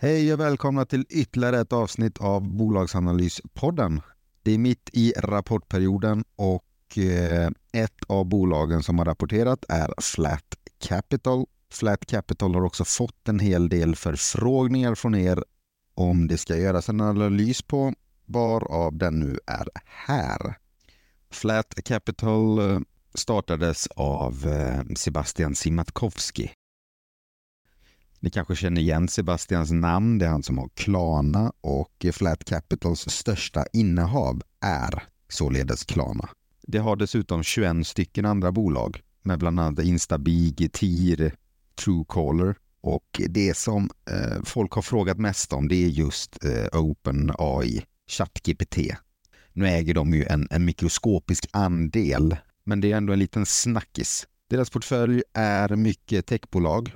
Hej och välkomna till ytterligare ett avsnitt av Bolagsanalyspodden. Det är mitt i rapportperioden och eh, ett av bolagen som har rapporterat är Flat Capital. Flat Capital har också fått en hel del förfrågningar från er om det ska göras en analys på varav den nu är här. Flat Capital eh, startades av eh, Sebastian Simatkowski ni kanske känner igen Sebastians namn. Det är han som har Klarna och Flat Capitals största innehav är således Klarna. Det har dessutom 21 stycken andra bolag med bland annat Instabig, TIR, Truecaller och det som eh, folk har frågat mest om det är just eh, OpenAI, ChatGPT. Nu äger de ju en, en mikroskopisk andel, men det är ändå en liten snackis. Deras portfölj är mycket techbolag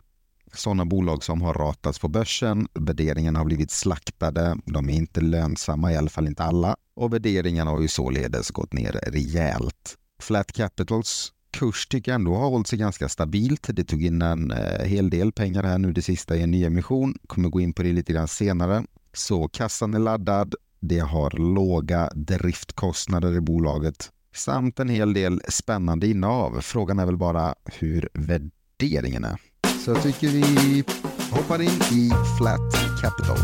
sådana bolag som har ratats på börsen. Värderingarna har blivit slaktade. De är inte lönsamma, i alla fall inte alla. Och värderingarna har ju således gått ner rejält. Flat Capitals kurs tycker jag ändå har hållit sig ganska stabilt. Det tog in en eh, hel del pengar här nu det sista i en nyemission. Kommer gå in på det lite grann senare. Så kassan är laddad. Det har låga driftkostnader i bolaget samt en hel del spännande innehav. Frågan är väl bara hur värderingen är. Så jag tycker vi hoppar in i Flat Capital.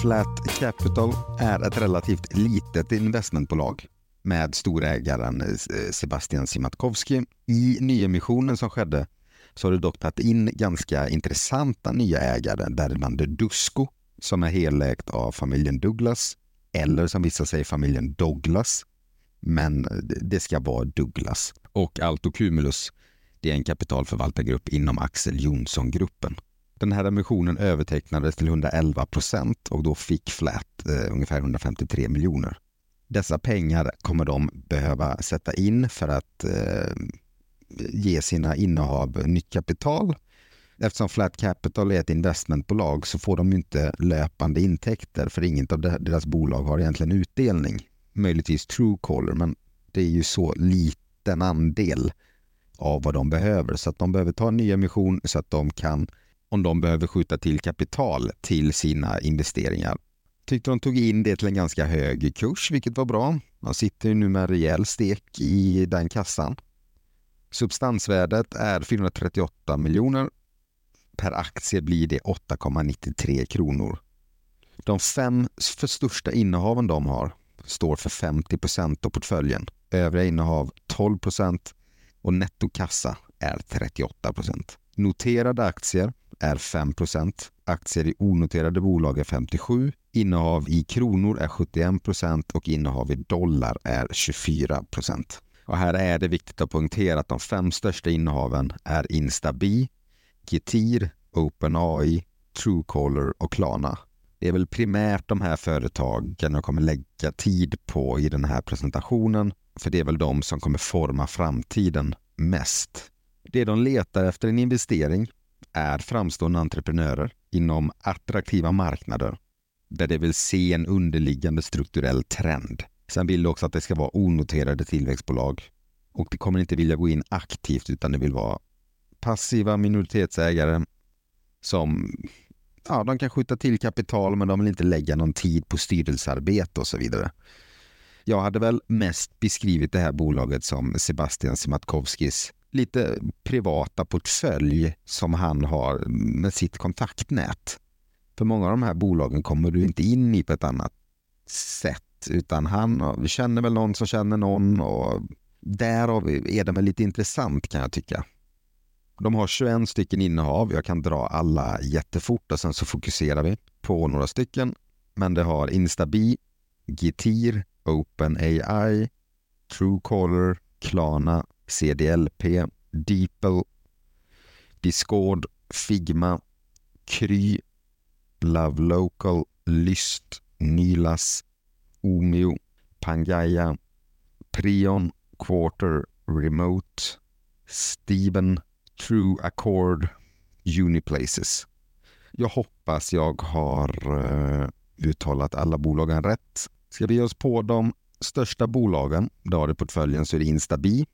Flat Capital är ett relativt litet investmentbolag med storägaren eh, Sebastian Simatkowski. I nyemissionen som skedde så har du dock tagit in ganska intressanta nya ägare, däribland Dusko som är helägt av familjen Douglas eller som vissa säger familjen Douglas. Men det ska vara Douglas. Och Alto Cumulus, det är en kapitalförvaltargrupp inom Axel Jonsson-gruppen. Den här emissionen övertecknades till 111 procent och då fick Flat eh, ungefär 153 miljoner. Dessa pengar kommer de behöva sätta in för att eh, ge sina innehav nytt kapital eftersom Flat Capital är ett investmentbolag så får de inte löpande intäkter för inget av deras bolag har egentligen utdelning. Möjligtvis Truecaller, men det är ju så liten andel av vad de behöver så att de behöver ta en ny emission så att de kan, om de behöver skjuta till kapital till sina investeringar. Tyckte de tog in det till en ganska hög kurs, vilket var bra. Man sitter ju nu med en rejäl stek i den kassan. Substansvärdet är 438 miljoner per aktie blir det 8,93 kronor. De fem för största innehaven de har står för 50 procent av portföljen. Övriga innehav 12 procent och nettokassa är 38 procent. Noterade aktier är 5 procent. Aktier i onoterade bolag är 57. Innehav i kronor är 71 procent och innehav i dollar är 24 procent. Och här är det viktigt att poängtera att de fem största innehaven är Instabi, Getir, OpenAI, Truecaller och Klarna. Det är väl primärt de här företagen jag kommer lägga tid på i den här presentationen, för det är väl de som kommer forma framtiden mest. Det de letar efter en investering är framstående entreprenörer inom attraktiva marknader där de vill se en underliggande strukturell trend. Sen vill de också att det ska vara onoterade tillväxtbolag och de kommer inte vilja gå in aktivt utan de vill vara passiva minoritetsägare som ja, de kan skjuta till kapital men de vill inte lägga någon tid på styrelsearbete och så vidare. Jag hade väl mest beskrivit det här bolaget som Sebastian Simatkovskis lite privata portfölj som han har med sitt kontaktnät. För många av de här bolagen kommer du inte in i på ett annat sätt utan han känner väl någon som känner någon och därav är det väl lite intressant kan jag tycka. De har 21 stycken innehav. Jag kan dra alla jättefort och sen så fokuserar vi på några stycken. Men det har Instabi, Getir, OpenAI, Truecaller, Klarna, CDLP, Deeple, Discord, Figma, Kry, Love Local, Lyst, Nylas, Omeo, Pangaya, Prion, Quarter, Remote, Steven, True Accord Uniplaces. Jag hoppas jag har uh, uttalat alla bolagen rätt. Ska vi ge oss på de största bolagen då har i portföljen så är det Instabi.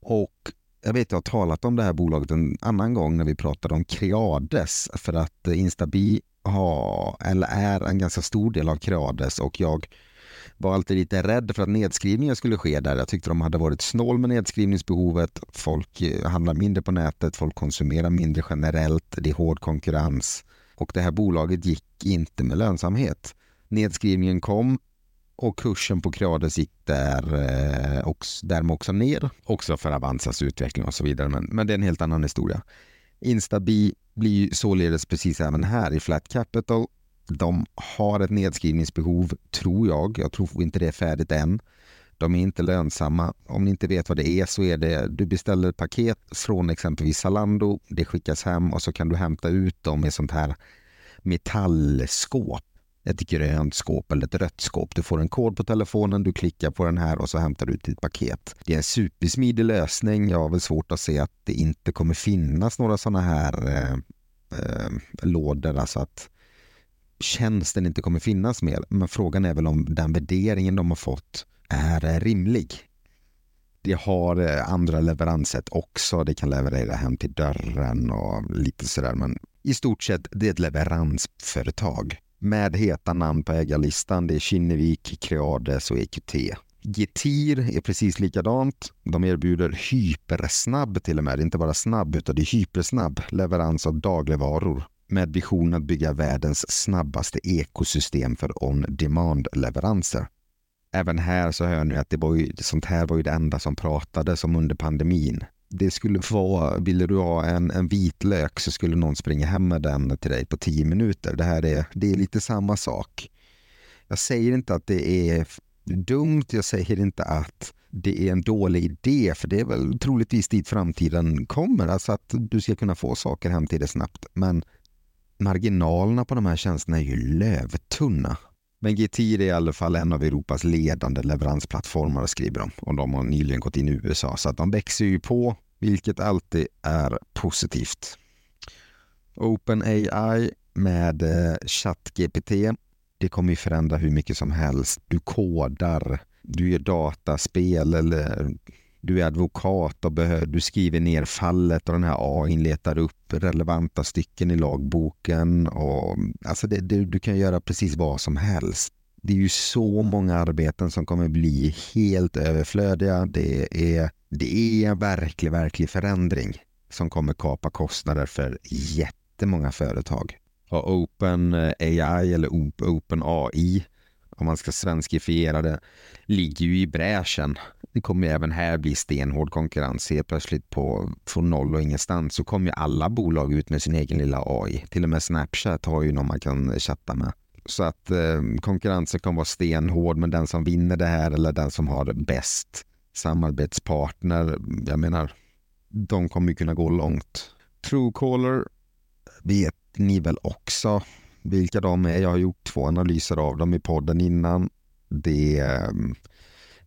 Och jag vet jag har talat om det här bolaget en annan gång när vi pratade om Creades för att eh, Instabi har, eller är en ganska stor del av Creades och jag var alltid lite rädd för att nedskrivningar skulle ske där. Jag tyckte de hade varit snål med nedskrivningsbehovet. Folk eh, handlar mindre på nätet, folk konsumerar mindre generellt, det är hård konkurrens och det här bolaget gick inte med lönsamhet. Nedskrivningen kom och kursen på Creades gick där eh, och därmed också ner. Också för Avanzas utveckling och så vidare, men, men det är en helt annan historia. Instabi blir således precis även här i Flat Capital de har ett nedskrivningsbehov, tror jag. Jag tror inte det är färdigt än. De är inte lönsamma. Om ni inte vet vad det är så är det, du beställer ett paket från exempelvis Zalando, det skickas hem och så kan du hämta ut dem i sånt här metallskåp. Ett grönt skåp eller ett rött skåp. Du får en kod på telefonen, du klickar på den här och så hämtar du ut ditt paket. Det är en supersmidig lösning. Jag har väl svårt att se att det inte kommer finnas några sådana här eh, eh, lådor. Alltså att tjänsten inte kommer finnas mer. Men frågan är väl om den värderingen de har fått är eh, rimlig. Det har eh, andra leveranssätt också. Det kan leverera hem till dörren och lite sådär. Men i stort sett, det är ett leveransföretag med heta namn på ägarlistan. Det är Kinnevik, Creades och EQT. Getir är precis likadant. De erbjuder hypersnabb till och med, Det är inte bara snabb utan det är hypersnabb leverans av dagligvaror med visionen att bygga världens snabbaste ekosystem för on-demand-leveranser. Även här så hör ni att det var ju, sånt här var ju det enda som pratades om under pandemin. Det skulle vara, ville du ha en, en vitlök så skulle någon springa hem med den till dig på tio minuter. Det här är, det är lite samma sak. Jag säger inte att det är dumt, jag säger inte att det är en dålig idé, för det är väl troligtvis dit framtiden kommer, alltså att du ska kunna få saker hem till dig snabbt. Men marginalerna på de här tjänsterna är ju lövtunna. Men Getir är i alla fall en av Europas ledande leveransplattformar skriver de och de har nyligen gått in i USA så att de växer ju på vilket alltid är positivt. OpenAI med eh, ChatGPT det kommer ju förändra hur mycket som helst. Du kodar, du gör dataspel eller du är advokat och behör, du skriver ner fallet och den här AI letar upp relevanta stycken i lagboken. Och, alltså det, det, du kan göra precis vad som helst. Det är ju så många arbeten som kommer bli helt överflödiga. Det är, det är en verklig, verklig förändring som kommer kapa kostnader för jättemånga företag. Och Open eh, AI eller Open AI om man ska svenskifiera det, ligger ju i bräschen det kommer även här bli stenhård konkurrens. Helt plötsligt på, från noll och ingenstans så kommer ju alla bolag ut med sin egen lilla AI. Till och med Snapchat har ju någon man kan chatta med. Så att eh, konkurrensen kommer vara stenhård, men den som vinner det här eller den som har bäst samarbetspartner, jag menar, de kommer ju kunna gå långt. Truecaller vet ni väl också vilka de är. Jag har gjort två analyser av dem i podden innan. Det ehm,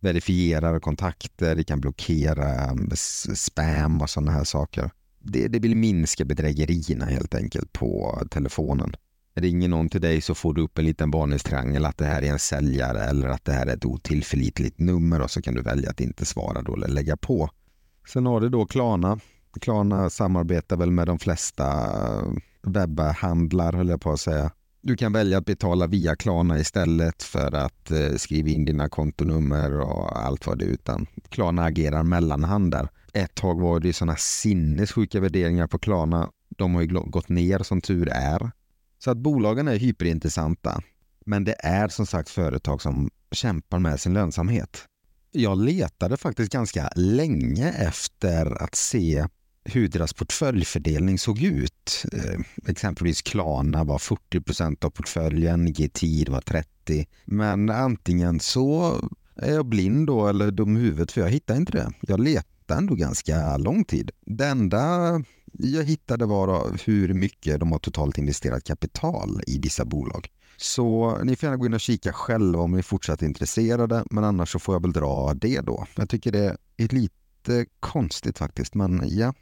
verifierar kontakter, det kan blockera ehm, spam och sådana här saker. Det, det vill minska bedrägerierna helt enkelt på telefonen. Ringer någon till dig så får du upp en liten varningstriangel att det här är en säljare eller att det här är ett otillförlitligt nummer och så kan du välja att inte svara då eller lägga på. Sen har du då Klarna. Klarna samarbetar väl med de flesta ehm, webbhandlar höll jag på att säga. Du kan välja att betala via Klarna istället för att eh, skriva in dina kontonummer och allt vad det är utan Klarna agerar mellanhand där. Ett tag var det sådana sinnessjuka värderingar på Klarna. De har ju gått ner som tur är. Så att bolagen är hyperintressanta. Men det är som sagt företag som kämpar med sin lönsamhet. Jag letade faktiskt ganska länge efter att se hur deras portföljfördelning såg ut. Eh, exempelvis Klarna var 40 procent av portföljen, GTID var 30. Men antingen så är jag blind då eller dum i huvudet för jag hittar inte det. Jag letade ändå ganska lång tid. Det enda jag hittade var hur mycket de har totalt investerat kapital i dessa bolag. Så ni får gärna gå in och kika själva om ni är fortsatt intresserade, men annars så får jag väl dra det då. Jag tycker det är lite konstigt faktiskt, men ja,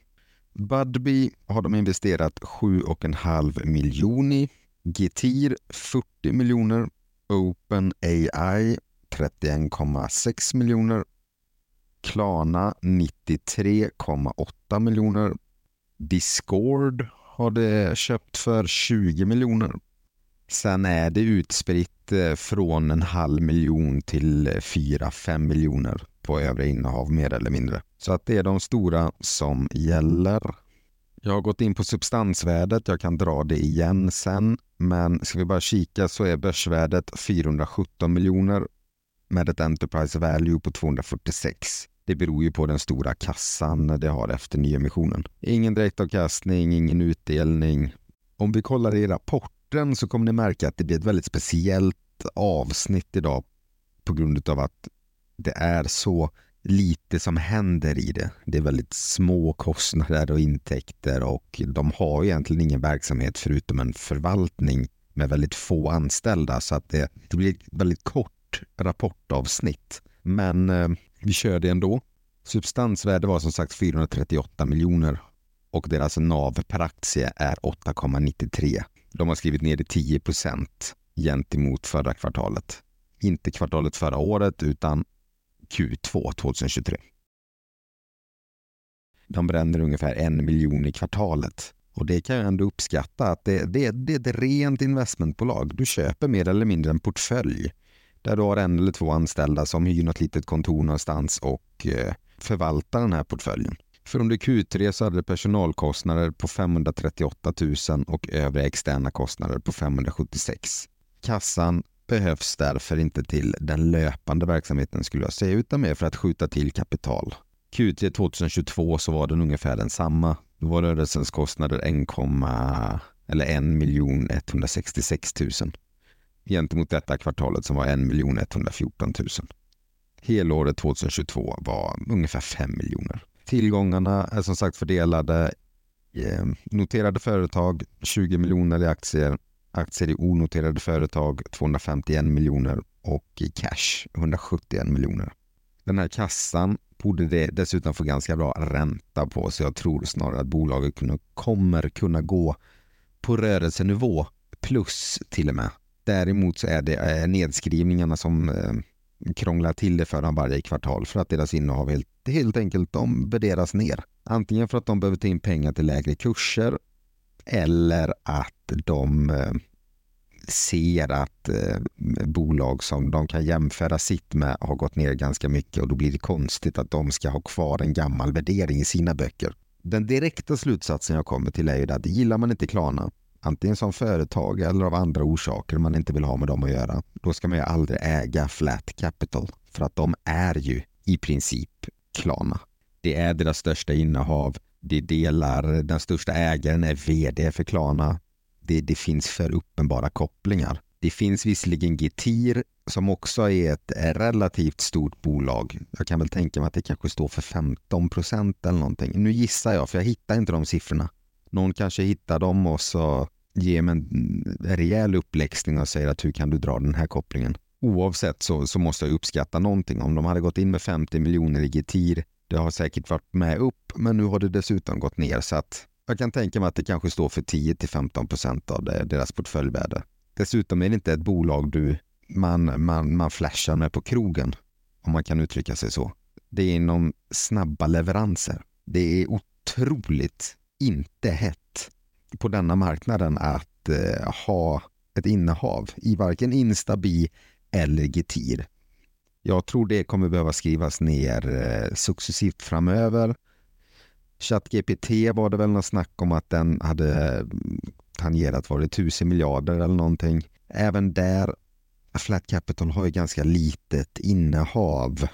Budbee har de investerat 7,5 miljoner i. Getir 40 miljoner. OpenAI 31,6 miljoner. Klarna 93,8 miljoner. Discord har det köpt för 20 miljoner. Sen är det utspritt eh, från en halv miljon till eh, 4-5 miljoner på övriga innehav mer eller mindre. Så att det är de stora som gäller. Jag har gått in på substansvärdet, jag kan dra det igen sen. Men ska vi bara kika så är börsvärdet 417 miljoner med ett Enterprise Value på 246. Det beror ju på den stora kassan det har efter nyemissionen. Ingen direktavkastning, ingen utdelning. Om vi kollar i rapporten så kommer ni märka att det blir ett väldigt speciellt avsnitt idag på grund av att det är så lite som händer i det. Det är väldigt små kostnader och intäkter och de har egentligen ingen verksamhet förutom en förvaltning med väldigt få anställda så att det, det blir ett väldigt kort rapportavsnitt. Men eh, vi kör det ändå. Substansvärde var som sagt 438 miljoner och deras NAV per aktie är 8,93. De har skrivit ner det 10 procent gentemot förra kvartalet. Inte kvartalet förra året utan Q2 2023. De bränner ungefär en miljon i kvartalet. Och det kan jag ändå uppskatta att det, det, det är ett rent investmentbolag. Du köper mer eller mindre en portfölj där du har en eller två anställda som hyr något litet kontor någonstans och eh, förvaltar den här portföljen. För under Q3 så hade det personalkostnader på 538 000 och övriga externa kostnader på 576. Kassan behövs därför inte till den löpande verksamheten skulle jag säga, utan mer för att skjuta till kapital. Q3 2022 så var den ungefär densamma. Då var rörelsens kostnader 1, eller 1 miljon 166 000 gentemot detta kvartalet som var 1 miljon 114 000. Helåret 2022 var ungefär 5 miljoner. Tillgångarna är som sagt fördelade i noterade företag 20 miljoner i aktier, aktier i onoterade företag 251 miljoner och i cash 171 miljoner. Den här kassan borde det dessutom få ganska bra ränta på så jag tror snarare att bolaget kommer kunna gå på rörelsenivå plus till och med. Däremot så är det eh, nedskrivningarna som eh, krånglar till det för dem varje kvartal för att deras innehav helt, helt enkelt de värderas ner. Antingen för att de behöver ta in pengar till lägre kurser eller att de eh, ser att eh, bolag som de kan jämföra sitt med har gått ner ganska mycket och då blir det konstigt att de ska ha kvar en gammal värdering i sina böcker. Den direkta slutsatsen jag kommer till är ju att gillar man inte Klarna, antingen som företag eller av andra orsaker man inte vill ha med dem att göra, då ska man ju aldrig äga flat capital för att de är ju i princip Klarna. Det är deras största innehav. Det delar, den största ägaren är vd för Klarna det, det finns för uppenbara kopplingar. Det finns visserligen Getir som också är ett relativt stort bolag. Jag kan väl tänka mig att det kanske står för 15 procent eller någonting. Nu gissar jag, för jag hittar inte de siffrorna. Någon kanske hittar dem och så ger mig en rejäl uppläxning och säger att hur kan du dra den här kopplingen? Oavsett så, så måste jag uppskatta någonting. Om de hade gått in med 50 miljoner i Getir, det har säkert varit med upp, men nu har det dessutom gått ner så att jag kan tänka mig att det kanske står för 10-15 procent av det, deras portföljvärde. Dessutom är det inte ett bolag du, man, man, man flashar med på krogen, om man kan uttrycka sig så. Det är inom snabba leveranser. Det är otroligt inte hett på denna marknaden att eh, ha ett innehav i varken Instabi eller Getir. Jag tror det kommer behöva skrivas ner eh, successivt framöver ChatGPT var det väl något snack om att den hade eh, tangerat var det tusen miljarder eller någonting. Även där, Flat Capital har ju ganska litet innehav.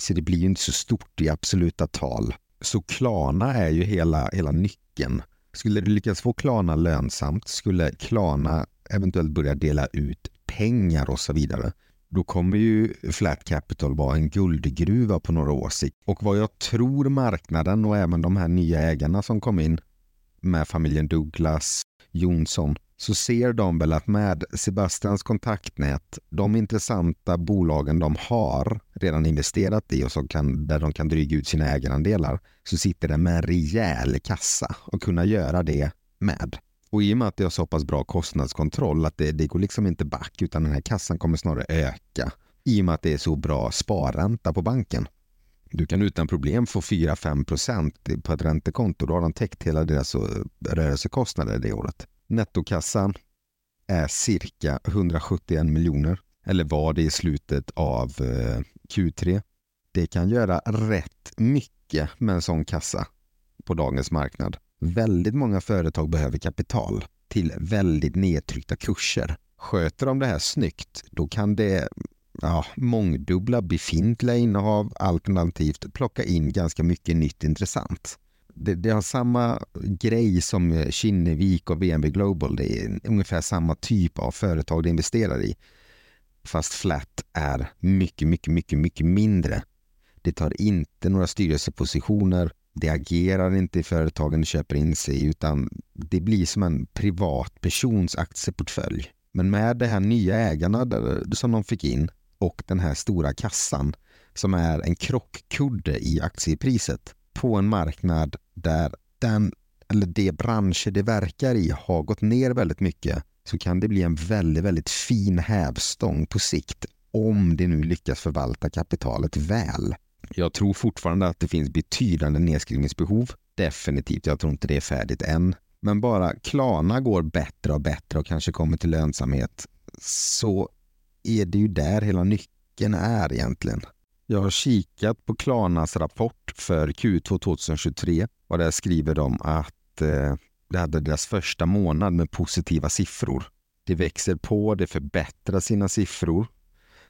Så det blir ju inte så stort i absoluta tal. Så Klarna är ju hela, hela nyckeln. Skulle du lyckas få Klarna lönsamt, skulle Klarna eventuellt börja dela ut pengar och så vidare, då kommer ju Flat Capital vara en guldgruva på några års sikt. Och vad jag tror marknaden och även de här nya ägarna som kom in med familjen Douglas, Jonsson, så ser de väl att med Sebastians kontaktnät, de intressanta bolagen de har redan investerat i och som kan, där de kan dryga ut sina ägarandelar, så sitter det med en rejäl kassa och kunna göra det med. Och i och med att det har så pass bra kostnadskontroll att det, det går liksom inte back utan den här kassan kommer snarare öka i och med att det är så bra sparränta på banken. Du kan utan problem få 4-5 procent på ett räntekonto. Då har de täckt hela deras eh, rörelsekostnader det året. Nettokassan är cirka 171 miljoner eller var det i slutet av eh, Q3. Det kan göra rätt mycket med en sån kassa på dagens marknad. Väldigt många företag behöver kapital till väldigt nedtryckta kurser. Sköter de det här snyggt, då kan det ja, mångdubbla befintliga innehav alternativt plocka in ganska mycket nytt intressant. Det, det, har samma grej som Kinnevik och VNB Global. Det är ungefär samma typ av företag det investerar i. Fast Flat är mycket, mycket, mycket, mycket mindre. Det tar inte några styrelsepositioner. Det agerar inte i företagen det köper in sig utan det blir som en privatpersons aktieportfölj. Men med de här nya ägarna som de fick in och den här stora kassan som är en krockkudde i aktiepriset på en marknad där den eller de branscher det verkar i har gått ner väldigt mycket så kan det bli en väldigt, väldigt fin hävstång på sikt om det nu lyckas förvalta kapitalet väl. Jag tror fortfarande att det finns betydande nedskrivningsbehov. Definitivt, jag tror inte det är färdigt än. Men bara Klarna går bättre och bättre och kanske kommer till lönsamhet så är det ju där hela nyckeln är egentligen. Jag har kikat på Klarnas rapport för Q2 2023 och där skriver de att eh, det hade deras första månad med positiva siffror. Det växer på, det förbättrar sina siffror.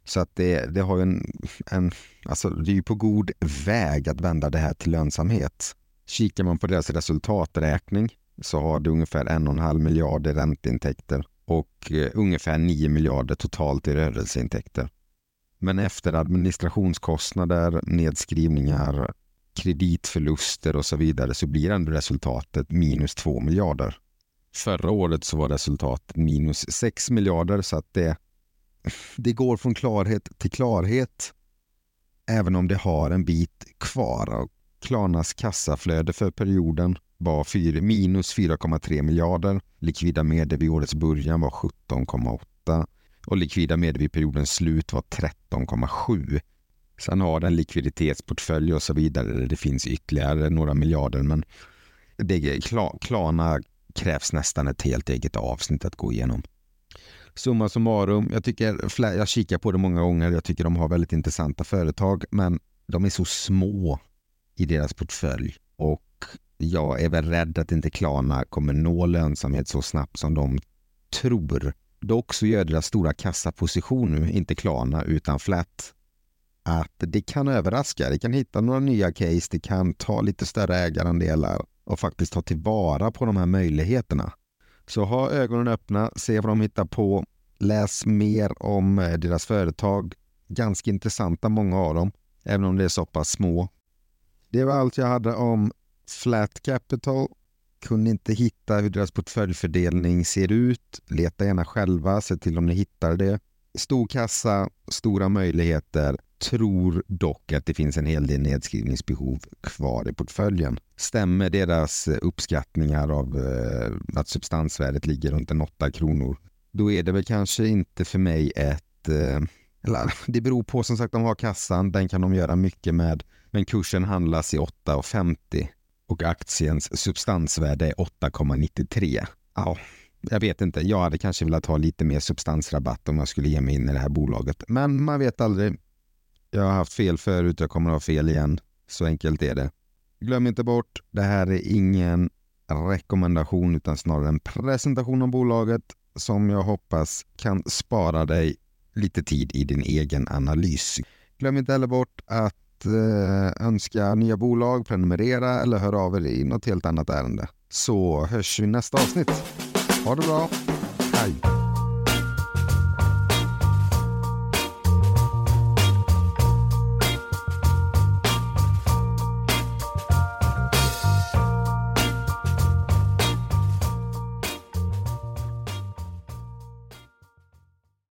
Så att det, det har en, en, alltså det är ju på god väg att vända det här till lönsamhet. Kikar man på deras resultaträkning så har det ungefär en och en halv miljard i ränteintäkter och eh, ungefär 9 miljarder totalt i rörelseintäkter. Men efter administrationskostnader, nedskrivningar, kreditförluster och så vidare så blir ändå resultatet minus 2 miljarder. Förra året så var resultatet minus 6 miljarder så att det, det går från klarhet till klarhet även om det har en bit kvar. Klarnas kassaflöde för perioden var 4, minus 4,3 miljarder. Likvida medel vid årets början var 17,8 och likvida medel vid periodens slut var 13,7. Sen har den likviditetsportfölj och så vidare det finns ytterligare några miljarder men det, Klarna krävs nästan ett helt eget avsnitt att gå igenom. Summa summarum, jag, tycker, jag kikar på det många gånger, jag tycker de har väldigt intressanta företag men de är så små i deras portfölj och jag är väl rädd att inte Klarna kommer nå lönsamhet så snabbt som de tror. Dock så gör deras stora kassaposition nu, inte Klarna utan Flat, att det kan överraska. Det kan hitta några nya case, det kan ta lite större ägarandelar och faktiskt ta tillvara på de här möjligheterna. Så ha ögonen öppna, se vad de hittar på, läs mer om eh, deras företag. Ganska intressanta många av dem, även om det är så pass små. Det var allt jag hade om Flat Capital. Kunde inte hitta hur deras portföljfördelning ser ut. Leta gärna själva, se till om ni hittar det. Stor kassa, stora möjligheter. Tror dock att det finns en hel del nedskrivningsbehov kvar i portföljen. Stämmer deras uppskattningar av eh, att substansvärdet ligger runt en 8 kronor, då är det väl kanske inte för mig ett eh, eller, det beror på som sagt, de har kassan, den kan de göra mycket med, men kursen handlas i 8,50 och aktiens substansvärde är 8,93. Ja, jag vet inte. Jag hade kanske velat ha lite mer substansrabatt om jag skulle ge mig in i det här bolaget. Men man vet aldrig. Jag har haft fel förut, jag kommer att ha fel igen. Så enkelt är det. Glöm inte bort, det här är ingen rekommendation utan snarare en presentation av bolaget som jag hoppas kan spara dig lite tid i din egen analys. Glöm inte heller bort att eh, önska nya bolag, prenumerera eller höra av er i något helt annat ärende. Så hörs vi i nästa avsnitt. Ha det bra. Hej!